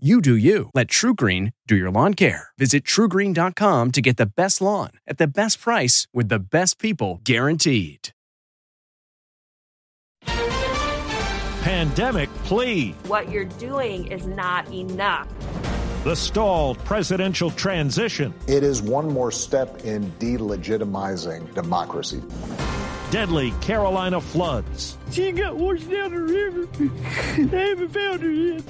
You do you. Let TruGreen do your lawn care. Visit trugreen.com to get the best lawn at the best price with the best people guaranteed. Pandemic plea. What you're doing is not enough. The stalled presidential transition. It is one more step in delegitimizing democracy. Deadly Carolina floods. She got washed down the river. I haven't found her yet.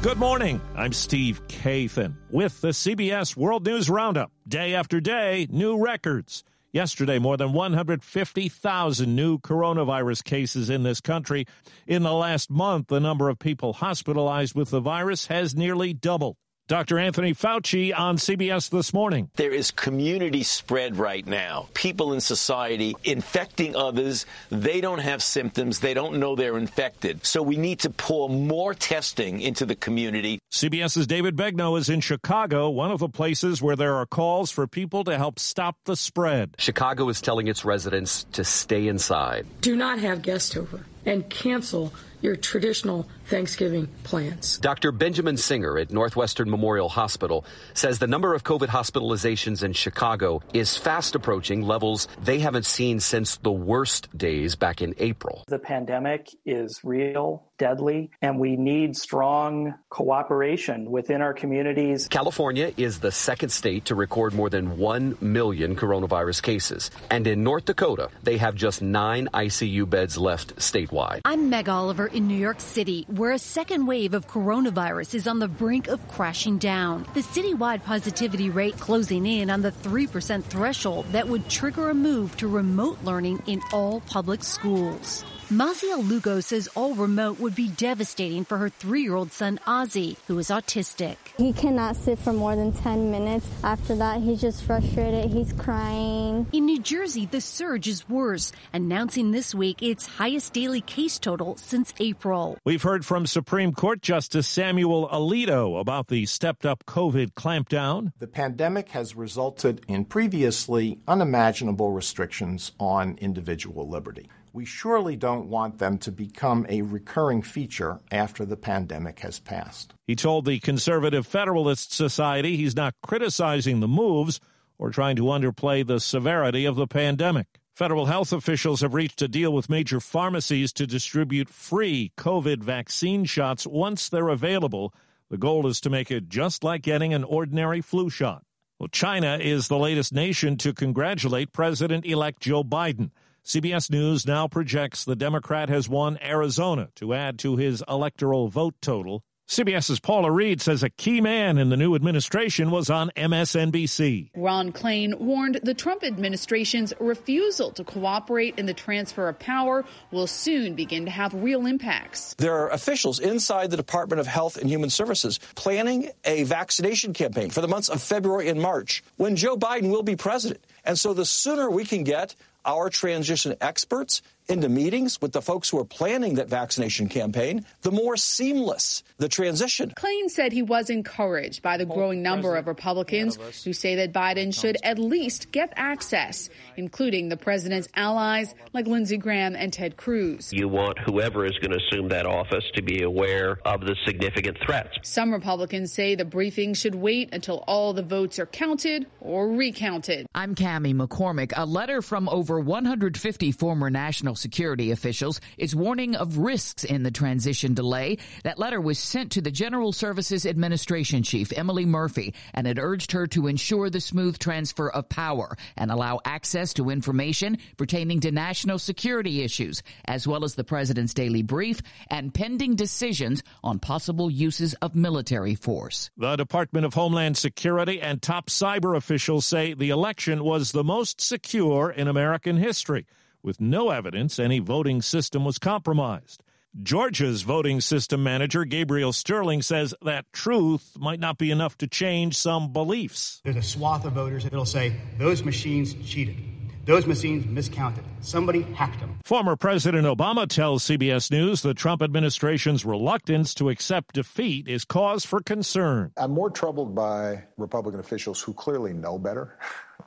Good morning. I'm Steve Kathan with the CBS World News Roundup. Day after day, new records. Yesterday, more than 150,000 new coronavirus cases in this country. In the last month, the number of people hospitalized with the virus has nearly doubled. Dr. Anthony Fauci on CBS This Morning. There is community spread right now. People in society infecting others. They don't have symptoms. They don't know they're infected. So we need to pour more testing into the community. CBS's David Begnaud is in Chicago, one of the places where there are calls for people to help stop the spread. Chicago is telling its residents to stay inside. Do not have guests over and cancel your traditional Thanksgiving plans. Dr. Benjamin Singer at Northwestern Memorial Hospital says the number of COVID hospitalizations in Chicago is fast approaching levels they haven't seen since the worst days back in April. The pandemic is real, deadly, and we need strong cooperation within our communities. California is the second state to record more than 1 million coronavirus cases. And in North Dakota, they have just nine ICU beds left statewide. I'm Meg Oliver in New York City, where a second wave of coronavirus is on the brink of crashing down. The citywide positivity rate closing in on the 3% threshold that would trigger a move to remote learning in all public schools. Mazia Lugo says all remote would be devastating for her three-year-old son Ozzy, who is autistic. He cannot sit for more than 10 minutes. After that, he's just frustrated. He's crying. In New Jersey, the surge is worse, announcing this week its highest daily case total since April. We've heard from Supreme Court Justice Samuel Alito about the stepped-up COVID clampdown. The pandemic has resulted in previously unimaginable restrictions on individual liberty we surely don't want them to become a recurring feature after the pandemic has passed. He told the Conservative Federalist Society he's not criticizing the moves or trying to underplay the severity of the pandemic. Federal health officials have reached a deal with major pharmacies to distribute free COVID vaccine shots once they're available. The goal is to make it just like getting an ordinary flu shot. Well, China is the latest nation to congratulate President elect Joe Biden. CBS News now projects the Democrat has won Arizona to add to his electoral vote total. CBS's Paula Reid says a key man in the new administration was on MSNBC. Ron Klain warned the Trump administration's refusal to cooperate in the transfer of power will soon begin to have real impacts. There are officials inside the Department of Health and Human Services planning a vaccination campaign for the months of February and March when Joe Biden will be president. And so the sooner we can get our transition experts into meetings with the folks who are planning that vaccination campaign, the more seamless the transition. Klain said he was encouraged by the growing number of Republicans who say that Biden should at least get access, including the president's allies like Lindsey Graham and Ted Cruz. You want whoever is going to assume that office to be aware of the significant threats. Some Republicans say the briefing should wait until all the votes are counted or recounted. I'm Cami McCormick. A letter from over 150 former national security officials is warning of risks in the transition delay. That letter was sent to the General Services Administration Chief, Emily Murphy, and it urged her to ensure the smooth transfer of power and allow access to information pertaining to national security issues, as well as the president's daily brief and pending decisions on possible uses of military force. The Department of Homeland Security and top cyber officials say the election was the most secure in American history, with no evidence any voting system was compromised. Georgia's voting system manager, Gabriel Sterling, says that truth might not be enough to change some beliefs. There's a swath of voters that'll say those machines cheated. Those machines miscounted. Somebody hacked them. Former President Obama tells CBS News the Trump administration's reluctance to accept defeat is cause for concern. I'm more troubled by Republican officials who clearly know better,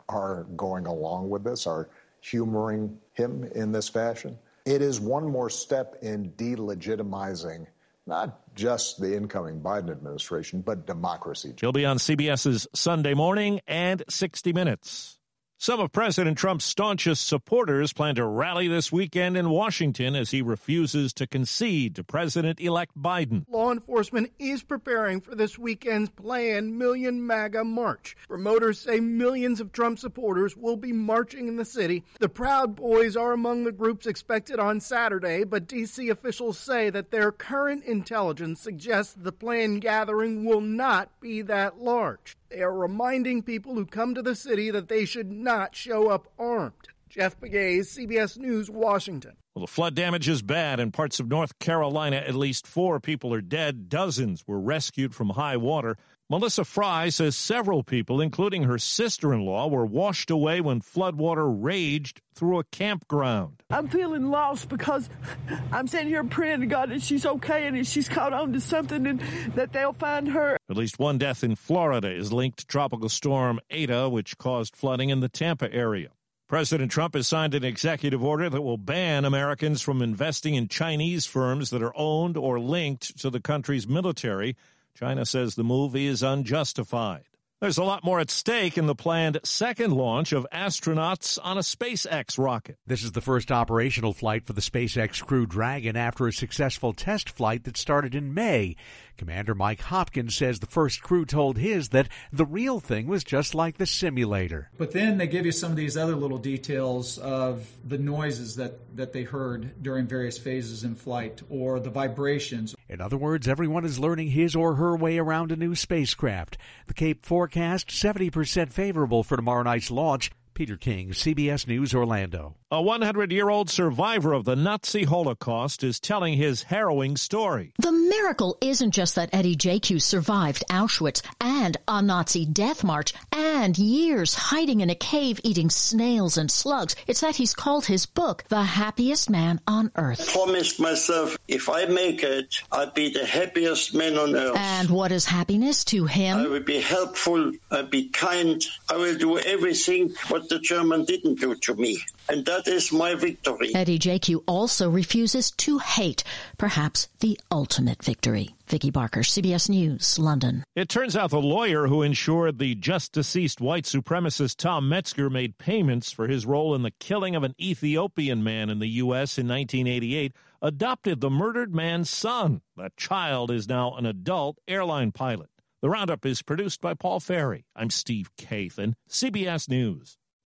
are going along with this, are humoring him in this fashion. It is one more step in delegitimizing not just the incoming Biden administration, but democracy. He'll be on CBS's Sunday morning and 60 Minutes. Some of President Trump's staunchest supporters plan to rally this weekend in Washington as he refuses to concede to President elect Biden. Law enforcement is preparing for this weekend's planned Million MAGA March. Promoters say millions of Trump supporters will be marching in the city. The Proud Boys are among the groups expected on Saturday, but D.C. officials say that their current intelligence suggests the planned gathering will not be that large. They are reminding people who come to the city that they should not show up armed. Jeff Pegues, CBS News, Washington. Well, the flood damage is bad in parts of North Carolina. At least four people are dead. Dozens were rescued from high water. Melissa Fry says several people, including her sister in law, were washed away when floodwater raged through a campground. I'm feeling lost because I'm sitting here praying to God that she's okay and that she's caught on to something and that they'll find her. At least one death in Florida is linked to Tropical Storm Eta, which caused flooding in the Tampa area. President Trump has signed an executive order that will ban Americans from investing in Chinese firms that are owned or linked to the country's military. China says the move is unjustified. There's a lot more at stake in the planned second launch of astronauts on a SpaceX rocket. This is the first operational flight for the SpaceX Crew Dragon after a successful test flight that started in May. Commander Mike Hopkins says the first crew told his that the real thing was just like the simulator. But then they give you some of these other little details of the noises that, that they heard during various phases in flight or the vibrations. In other words, everyone is learning his or her way around a new spacecraft. The Cape forecast 70% favorable for tomorrow night's launch. Peter King, CBS News, Orlando. A 100 year old survivor of the Nazi Holocaust is telling his harrowing story. The miracle isn't just that Eddie Jaku survived Auschwitz and a Nazi death march and years hiding in a cave eating snails and slugs. It's that he's called his book The Happiest Man on Earth. I promised myself if I make it, I'd be the happiest man on earth. And what is happiness to him? I will be helpful, I'll be kind, I will do everything what the German didn't do to me. And that is my victory. Eddie Jaku also refuses to hate, perhaps the ultimate victory. Vicki Barker, CBS News, London. It turns out the lawyer who ensured the just deceased white supremacist Tom Metzger made payments for his role in the killing of an Ethiopian man in the U.S. in 1988 adopted the murdered man's son. That child is now an adult airline pilot. The roundup is produced by Paul Ferry. I'm Steve Kathan, CBS News.